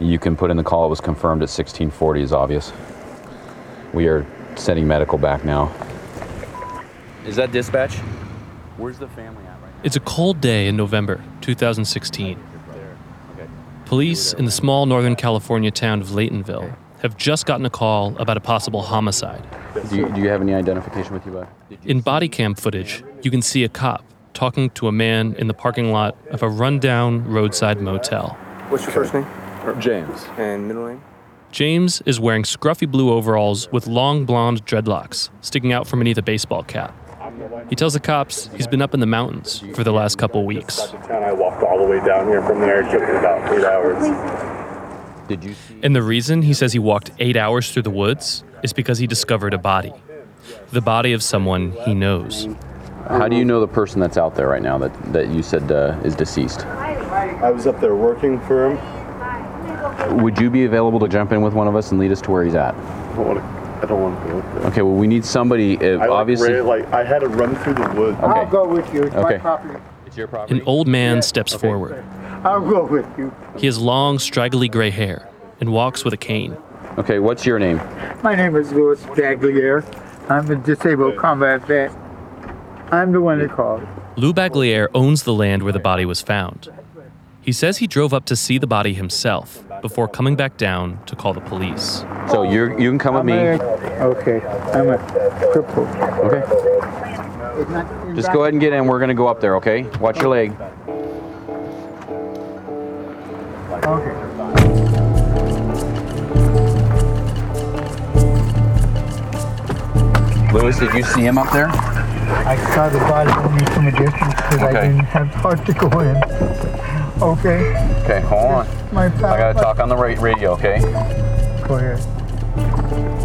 You can put in the call. It was confirmed at 1640 is obvious. We are sending medical back now. Is that dispatch? Where's the family at right now? It's a cold day in November 2016. Police in the small Northern California town of Laytonville have just gotten a call about a possible homicide. Do you, do you have any identification with you, bud? In body cam footage, you can see a cop talking to a man in the parking lot of a rundown roadside motel. What's your first name James. and middle name? James is wearing scruffy blue overalls with long blonde dreadlocks sticking out from beneath a baseball cap. He tells the cops he's been up in the mountains for the last couple weeks. And I walked all the way down here from there. It took about eight hours. Did you see? And the reason he says he walked eight hours through the woods is because he discovered a body. The body of someone he knows. How do you know the person that's out there right now that, that you said uh, is deceased? I was up there working for him. Would you be available to jump in with one of us and lead us to where he's at? I don't want to. I don't want to go up there. Okay, well, we need somebody, uh, I like, obviously. ran- like I had to run through the woods. Okay. I'll go with you. It's Okay. my property. It's your property. An old man steps forward. I'll go with you. He has long, straggly gray hair and walks with a cane. Okay, what's your name? My name is Louis Bagliere. I'm a disabled combat vet. I'm the one that called. Lou Bagliere owns the land where the body was found. He says he drove up to see the body himself before coming back down to call the police. So you're, you can come with I'm me. a- okay, I'm a cripple. Okay. Just go ahead and get in. We're going to go up there, okay? Watch your leg. Okay. Lewis, did you see him up there? I saw the body only from a distance because I didn't have heart to go in. Okay, Okay, hold on. my pal. I got to talk on the ra- radio, okay? Go ahead.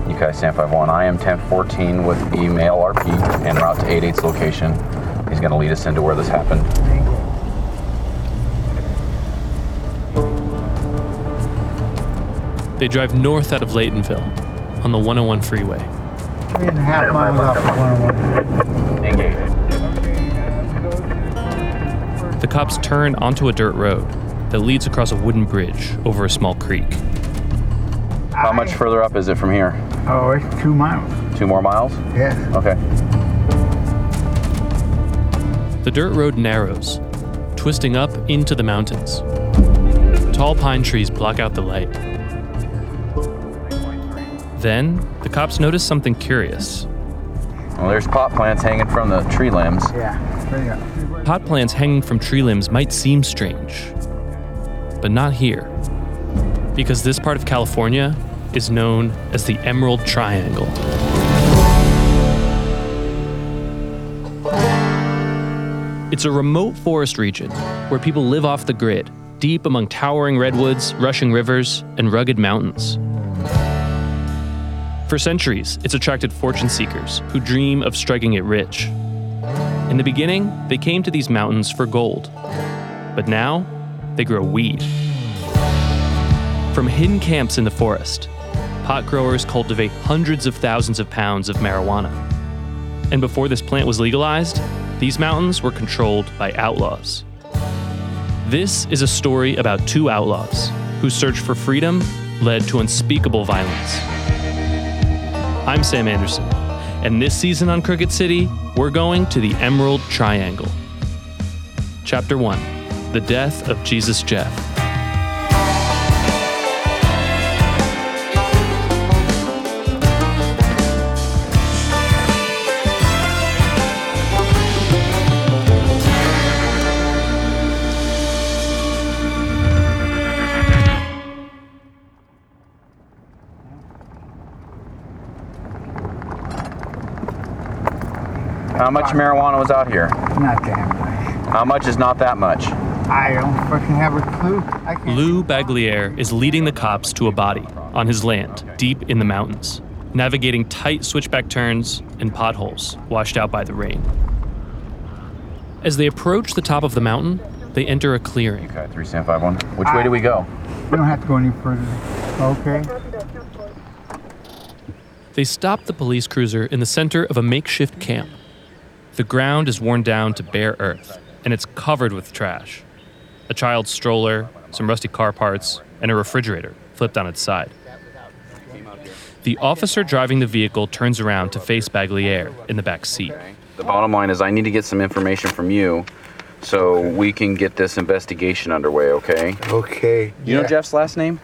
UK Sam 51. I am 1014 with email RP en route to 88's location. He's going to lead us into where this happened. They drive north out of Laytonville on the 101 freeway. Three and a half miles off of 101. Engage. The cops turn onto a dirt road that leads across a wooden bridge over a small creek. How much further up is it from here? Oh, it's two miles. Two more miles? Yes. Okay. The dirt road narrows, twisting up into the mountains. Tall pine trees block out the light. Then, the cops notice something curious. Well, there's pot plants hanging from the tree limbs. Yeah. Bring it up. Pot plants hanging from tree limbs might seem strange, but not here. Because this part of California is known as the Emerald Triangle. It's a remote forest region where people live off the grid, deep among towering redwoods, rushing rivers, and rugged mountains. For centuries, it's attracted fortune seekers who dream of striking it rich. In the beginning, they came to these mountains for gold, but now they grow weed. From hidden camps in the forest, pot growers cultivate hundreds of thousands of pounds of marijuana. And before this plant was legalized, these mountains were controlled by outlaws. This is a story about two outlaws whose search for freedom led to unspeakable violence. I'm Sam Anderson, and this season on Crooked City, we're going to the Emerald Triangle. Chapter 1 The Death of Jesus Jeff. How How much marijuana was out here? Not that much. How much is not that much? I don't fucking have a clue. I can't. Lou Bagliere is leading the cops to a body on his land, deep in the mountains, navigating tight switchback turns and potholes washed out by the rain. As they approach the top of the mountain, they enter a clearing. Okay, 3751. Which way do we go? We don't have to go any further. Okay. They stop the police cruiser in the center of a makeshift camp. The ground is worn down to bare earth, and it's covered with trash a child's stroller, some rusty car parts, and a refrigerator flipped on its side. The officer driving the vehicle turns around to face Bagliere in the back seat. The bottom line is I need to get some information from you so we can get this investigation underway, okay? Okay. You know Jeff's last name?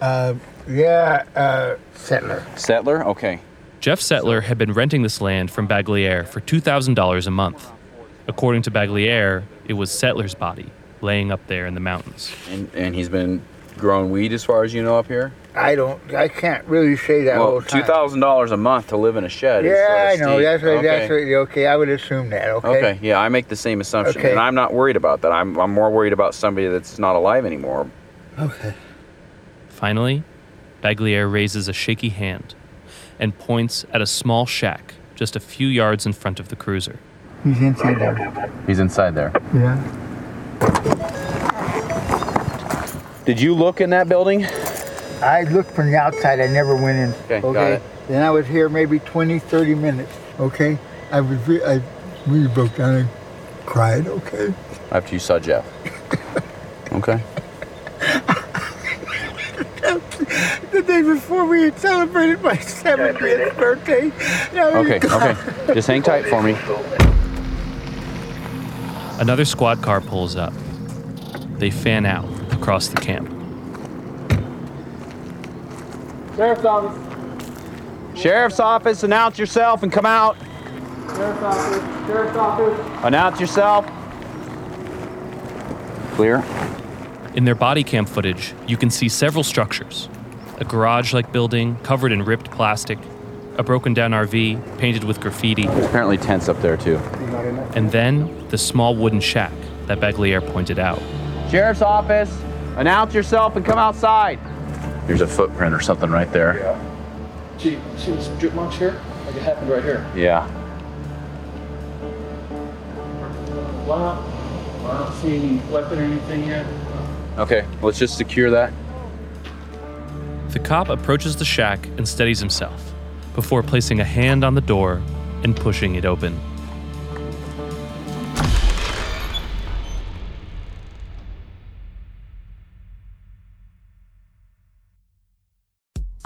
Uh, yeah, uh, settler. Settler? Okay. Jeff Settler had been renting this land from Bagliere for $2,000 a month. According to Bagliere, it was Settler's body laying up there in the mountains. And, and he's been growing weed as far as you know up here? I don't. I can't really say that Well, whole time. $2,000 a month to live in a shed uh, Yeah, sorta I know. steep. That's what. okay. That's what. Okay, I would assume that. Okay. Okay, yeah, I make the same assumption. Okay. And I'm not worried about that. I'm, I'm more worried about somebody that's not alive anymore. Okay. Finally, Bagliere raises a shaky hand and points at a small shack just a few yards in front of the cruiser. He's inside there. He's inside there. Yeah. Did you look in that building? I looked from the outside. I never went in. Okay, got it. Then I was here maybe 20, 30 minutes. Okay. I was. Re- I really broke down and cried. Okay. After you saw Jeff. okay. The day before we had celebrated my 70th birthday. Now Okay, okay. Just hang tight for me. Another squad car pulls up. They fan out across the camp. Sheriff's office. Sheriff's office, announce yourself and come out. Sheriff's office. Sheriff's office. Announce yourself. Clear. In their body cam footage, you can see several structures a garage like building covered in ripped plastic, a broken down RV painted with graffiti, Apparently tents up there too. And then the small wooden shack that Bagliere pointed out. Sheriff's office, announce yourself and come outside. There's a footprint or something right there. Yeah. See, see this drip marks here? Like it happened right here. Yeah. Wow. I don't see any weapon or anything yet. Okay, let's just secure that. The cop approaches the shack and steadies himself before placing a hand on the door and pushing it open.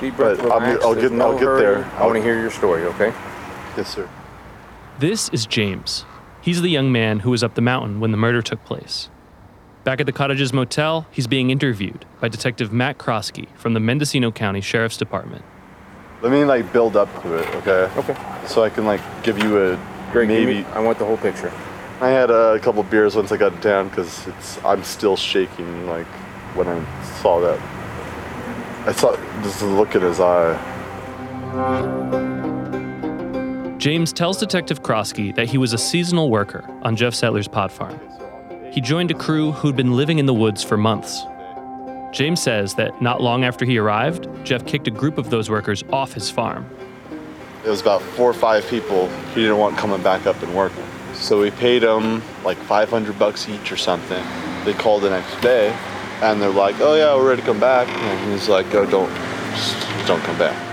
Deep breath, But I'll. I'll There's get- I'll no get there. I want to hear your story, okay? Yes, sir. This is James. He's the young man who was up the mountain when the murder took place. Back at the Cottages Motel, he's being interviewed by Detective Matt Krosky from the Mendocino County Sheriff's Department. Let me like build up to it, okay? Okay. So I can like give you a Great. maybe. me- I want the whole picture. I had uh, a couple beers once I got down because it's I'm still shaking like when I saw that. I saw just the look in his eye. James tells Detective Krosky that he was a seasonal worker on Jeff Settler's pot farm. He joined a crew who'd been living in the woods for months. James says that not long after he arrived, Jeff kicked a group of those workers off his farm. It was about four or five people he didn't want coming back up and working. So we paid them like 500 bucks each or something. They called the next day and they're like, oh yeah, we're ready to come back. And he's like, oh, don't, don't come back.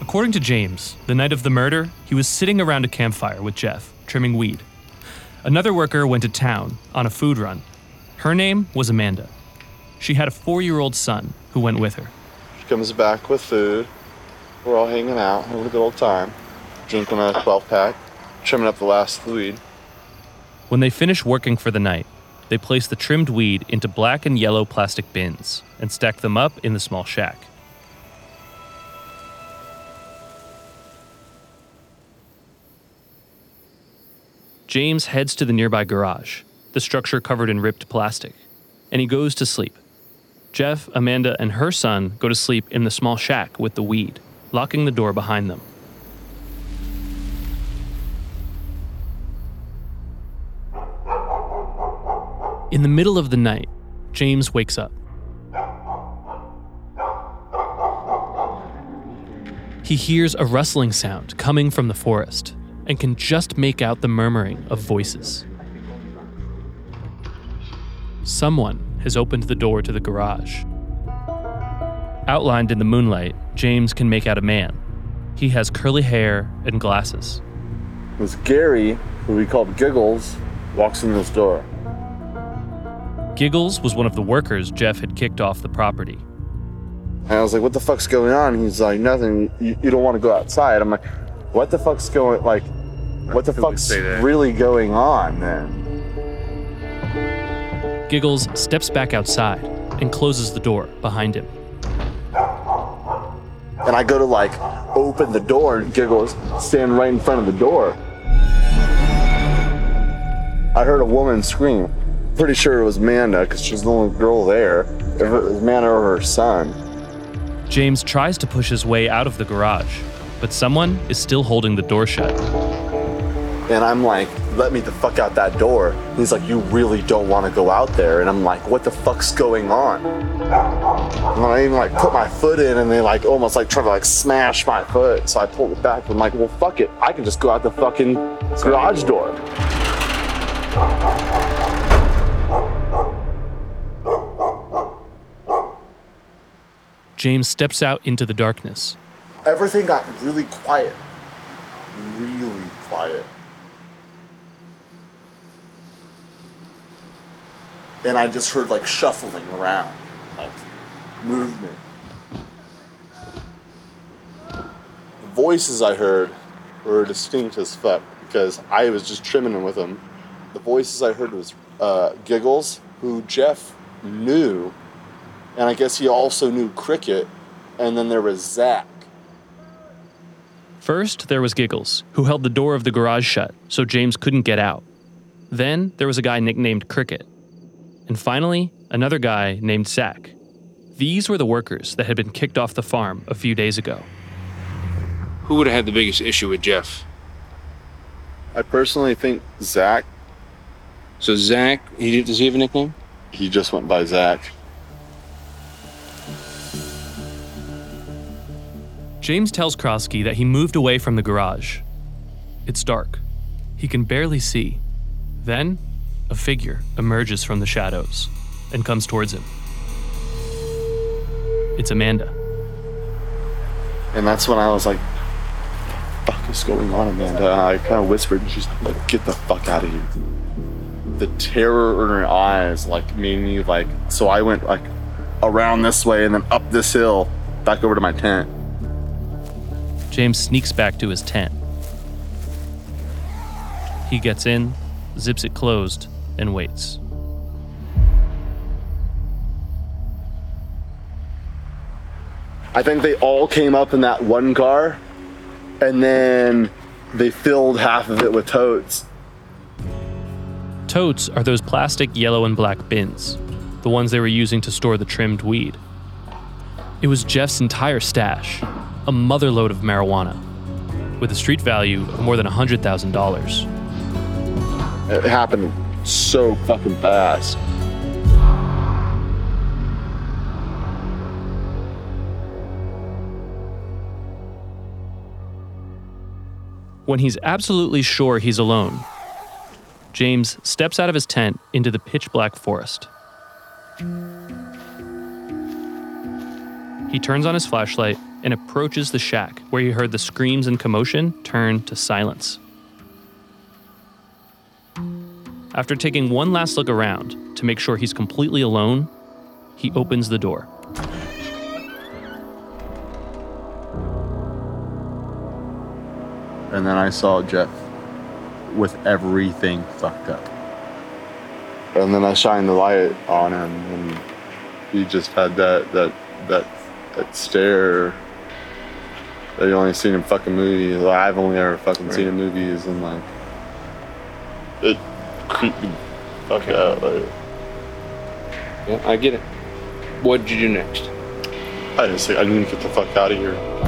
According to James, the night of the murder, he was sitting around a campfire with Jeff, trimming weed. Another worker went to town on a food run. Her name was Amanda. She had a four year old son who went with her. She comes back with food. We're all hanging out, having a good old time, drinking a 12 pack, trimming up the last weed. When they finish working for the night, they place the trimmed weed into black and yellow plastic bins and stack them up in the small shack. James heads to the nearby garage, the structure covered in ripped plastic, and he goes to sleep. Jeff, Amanda, and her son go to sleep in the small shack with the weed, locking the door behind them. In the middle of the night, James wakes up. He hears a rustling sound coming from the forest and can just make out the murmuring of voices. Someone has opened the door to the garage. Outlined in the moonlight, James can make out a man. He has curly hair and glasses. It was Gary, who we called Giggles, walks in this door. Giggles was one of the workers Jeff had kicked off the property. And I was like, what the fuck's going on? He's like, nothing. You, you don't want to go outside. I'm like, what the fuck's going, like, what the fuck's really going on then? Giggles steps back outside and closes the door behind him. And I go to like open the door and Giggles stand right in front of the door. I heard a woman scream. Pretty sure it was Amanda because she's the only girl there. If it was Amanda or her son. James tries to push his way out of the garage, but someone is still holding the door shut. And I'm like, let me the fuck out that door. And he's like, you really don't want to go out there. And I'm like, what the fuck's going on? And I even like put my foot in and they like almost like try to like smash my foot. So I pulled it back. I'm like, well, fuck it. I can just go out the fucking garage door. James steps out into the darkness. Everything got really quiet. Really quiet. And I just heard like shuffling around, like movement. The voices I heard were distinct as fuck because I was just trimming with them. The voices I heard was uh, Giggles, who Jeff knew, and I guess he also knew Cricket, and then there was Zach. First, there was Giggles, who held the door of the garage shut so James couldn't get out. Then, there was a guy nicknamed Cricket, and finally, another guy named Zach. These were the workers that had been kicked off the farm a few days ago. Who would have had the biggest issue with Jeff? I personally think Zach. So Zach, he does he have a nickname? He just went by Zach. James tells Krosky that he moved away from the garage. It's dark. He can barely see. Then a figure emerges from the shadows and comes towards him. It's Amanda. And that's when I was like, "What the fuck is going on, Amanda? And I kind of whispered, and she's like, get the fuck out of here. The terror in her eyes, like, made me, like, so I went, like, around this way and then up this hill, back over to my tent. James sneaks back to his tent. He gets in, zips it closed, and waits. I think they all came up in that one car, and then they filled half of it with totes. Totes are those plastic yellow and black bins, the ones they were using to store the trimmed weed. It was Jeff's entire stash, a motherload of marijuana, with a street value of more than $100,000. It happened so fucking fast. When he's absolutely sure he's alone, James steps out of his tent into the pitch black forest. He turns on his flashlight and approaches the shack where he heard the screams and commotion turn to silence. After taking one last look around to make sure he's completely alone, he opens the door. And then I saw Jeff with everything fucked up. And then I shined the light on him and he just had that that that that stare that you only seen in fucking movies. Like, I've only ever fucking seen in movies and like it creeped me fuck out. Like Yeah, I get it. What did you do next? I just I need to get the fuck out of here.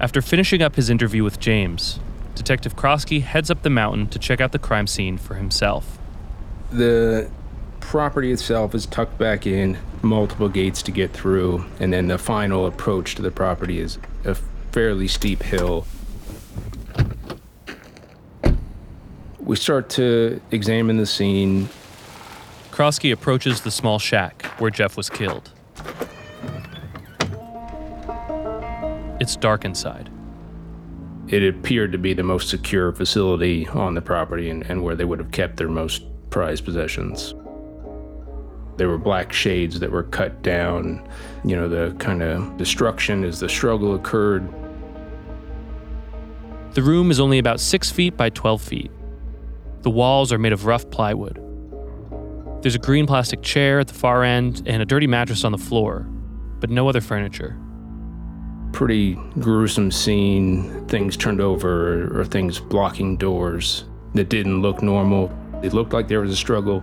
After finishing up his interview with James, Detective Krosky heads up the mountain to check out the crime scene for himself. The property itself is tucked back in, multiple gates to get through, and then the final approach to the property is a fairly steep hill. We start to examine the scene. Krosky approaches the small shack where Jeff was killed. It's dark inside. It appeared to be the most secure facility on the property and, and where they would have kept their most prized possessions. There were black shades that were cut down. You know, the kind of destruction as the struggle occurred. The room is only about 6 feet by 12 feet. The walls are made of rough plywood. There's a green plastic chair at the far end and a dirty mattress on the floor, but no other furniture. Pretty gruesome scene, things turned over or things blocking doors that didn't look normal. It looked like there was a struggle.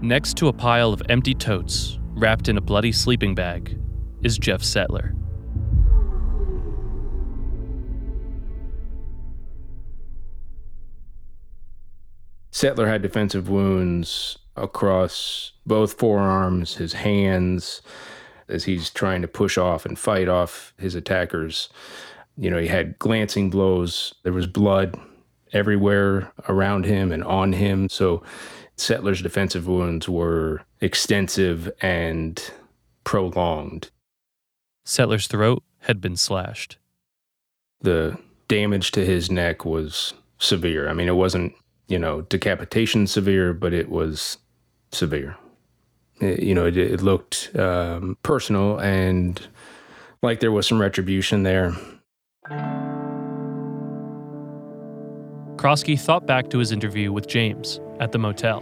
Next to a pile of empty totes, wrapped in a bloody sleeping bag, is Jeff Settler. Settler had defensive wounds across both forearms, his hands, as he's trying to push off and fight off his attackers. You know, he had glancing blows. There was blood everywhere around him and on him. So Settler's defensive wounds were extensive and prolonged. Settler's throat had been slashed. The damage to his neck was severe. I mean, it wasn't, you know, decapitation severe, but it was severe. It, you know, it, it looked um, personal and like there was some retribution there. Krosky thought back to his interview with James at the motel.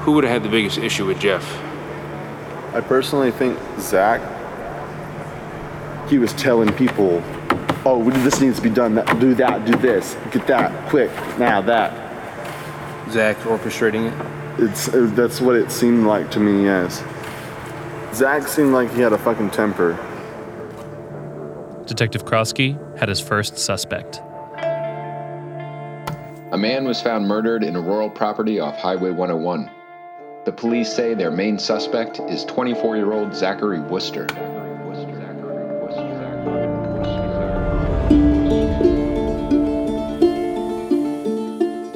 Who would have had the biggest issue with Jeff? I personally think Zach. He was telling people, "Oh, this needs to be done. Do that. Do this. Get that. Quick. Now that." Zach orchestrating it. It's uh, that's what it seemed like to me. Yes. Zach seemed like he had a fucking temper. Detective Krosky had his first suspect. A man was found murdered in a rural property off Highway 101. The police say their main suspect is 24 year old Zachary Wooster.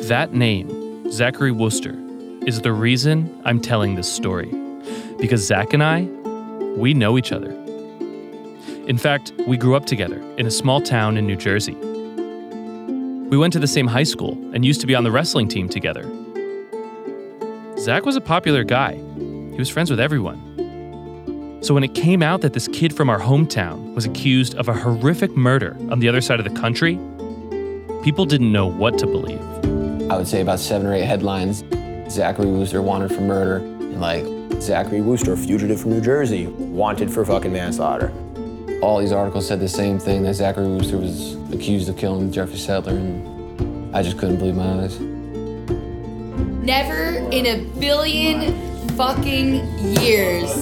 That name, Zachary Wooster, is the reason I'm telling this story. Because Zach and I, we know each other. In fact, we grew up together in a small town in New Jersey. We went to the same high school and used to be on the wrestling team together. Zach was a popular guy, he was friends with everyone. So when it came out that this kid from our hometown was accused of a horrific murder on the other side of the country, people didn't know what to believe. I would say about seven or eight headlines. Zachary Wooster wanted for murder, and like Zachary Wooster, fugitive from New Jersey, wanted for fucking manslaughter. All these articles said the same thing that Zachary Wooster was accused of killing Jeffrey Settler, and I just couldn't believe my eyes. Never in a billion fucking years,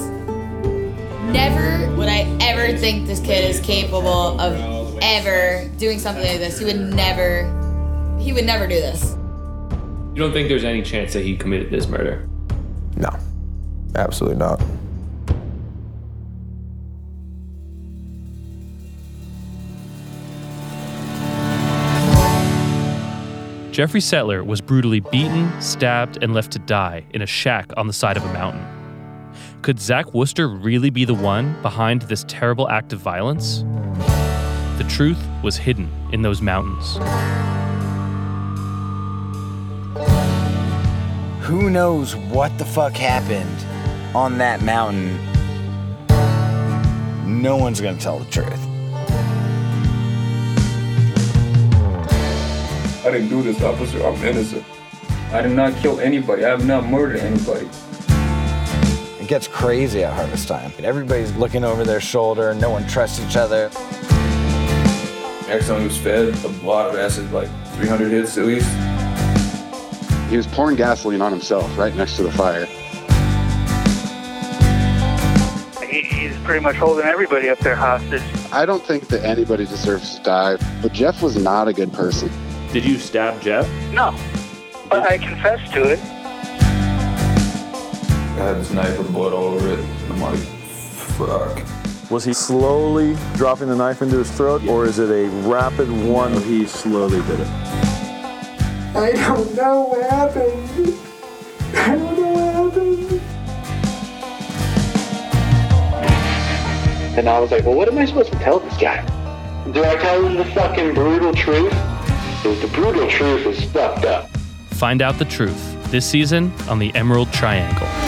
never would I ever think this kid is capable of ever doing something like this. He would never, he would never do this. You don't think there's any chance that he committed this murder? No, absolutely not. Jeffrey Settler was brutally beaten, stabbed, and left to die in a shack on the side of a mountain. Could Zach Wooster really be the one behind this terrible act of violence? The truth was hidden in those mountains. Who knows what the fuck happened on that mountain? No one's gonna tell the truth. I didn't do this, officer. I'm innocent. I did not kill anybody. I have not murdered anybody. It gets crazy at harvest time. Everybody's looking over their shoulder. No one trusts each other. Next time he was fed a lot of acid, like 300 hits at least. He was pouring gasoline on himself right next to the fire. He, he's pretty much holding everybody up there hostage. I don't think that anybody deserves to die, but Jeff was not a good person. Did you stab Jeff? No, but I confessed to it. I had this knife with blood all over it. I'm like, fuck. Was he slowly dropping the knife into his throat, or is it a rapid one? No, he slowly did it. I don't know what happened. I don't know what happened. And I was like, well, what am I supposed to tell this guy? Do I tell him the fucking brutal truth? Because the brutal truth is fucked up. Find out the truth this season on the Emerald Triangle.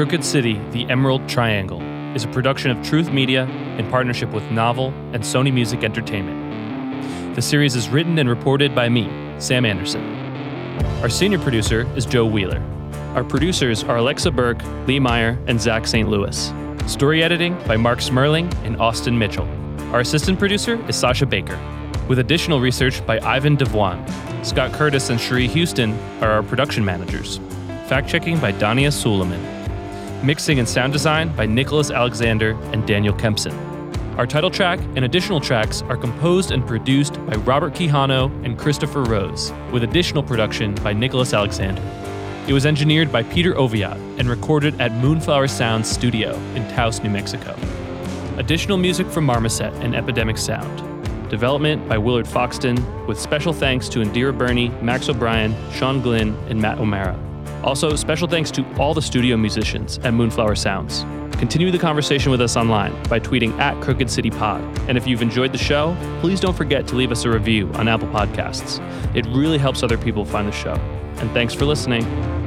Crooked City, The Emerald Triangle is a production of Truth Media in partnership with Novel and Sony Music Entertainment. The series is written and reported by me, Sam Anderson. Our senior producer is Joe Wheeler. Our producers are Alexa Burke, Lee Meyer, and Zach St. Louis. Story editing by Mark Smerling and Austin Mitchell. Our assistant producer is Sasha Baker, with additional research by Ivan Devoine. Scott Curtis and Cherie Houston are our production managers. Fact checking by Dania Suleiman. Mixing and sound design by Nicholas Alexander and Daniel Kempson. Our title track and additional tracks are composed and produced by Robert Quijano and Christopher Rose, with additional production by Nicholas Alexander. It was engineered by Peter Oviatt and recorded at Moonflower Sound Studio in Taos, New Mexico. Additional music from Marmoset and Epidemic Sound. Development by Willard Foxton, with special thanks to Indira Burney, Max O'Brien, Sean Glynn, and Matt O'Mara. Also, special thanks to all the studio musicians at Moonflower Sounds. Continue the conversation with us online by tweeting at Crooked City Pod. And if you've enjoyed the show, please don't forget to leave us a review on Apple Podcasts. It really helps other people find the show. And thanks for listening.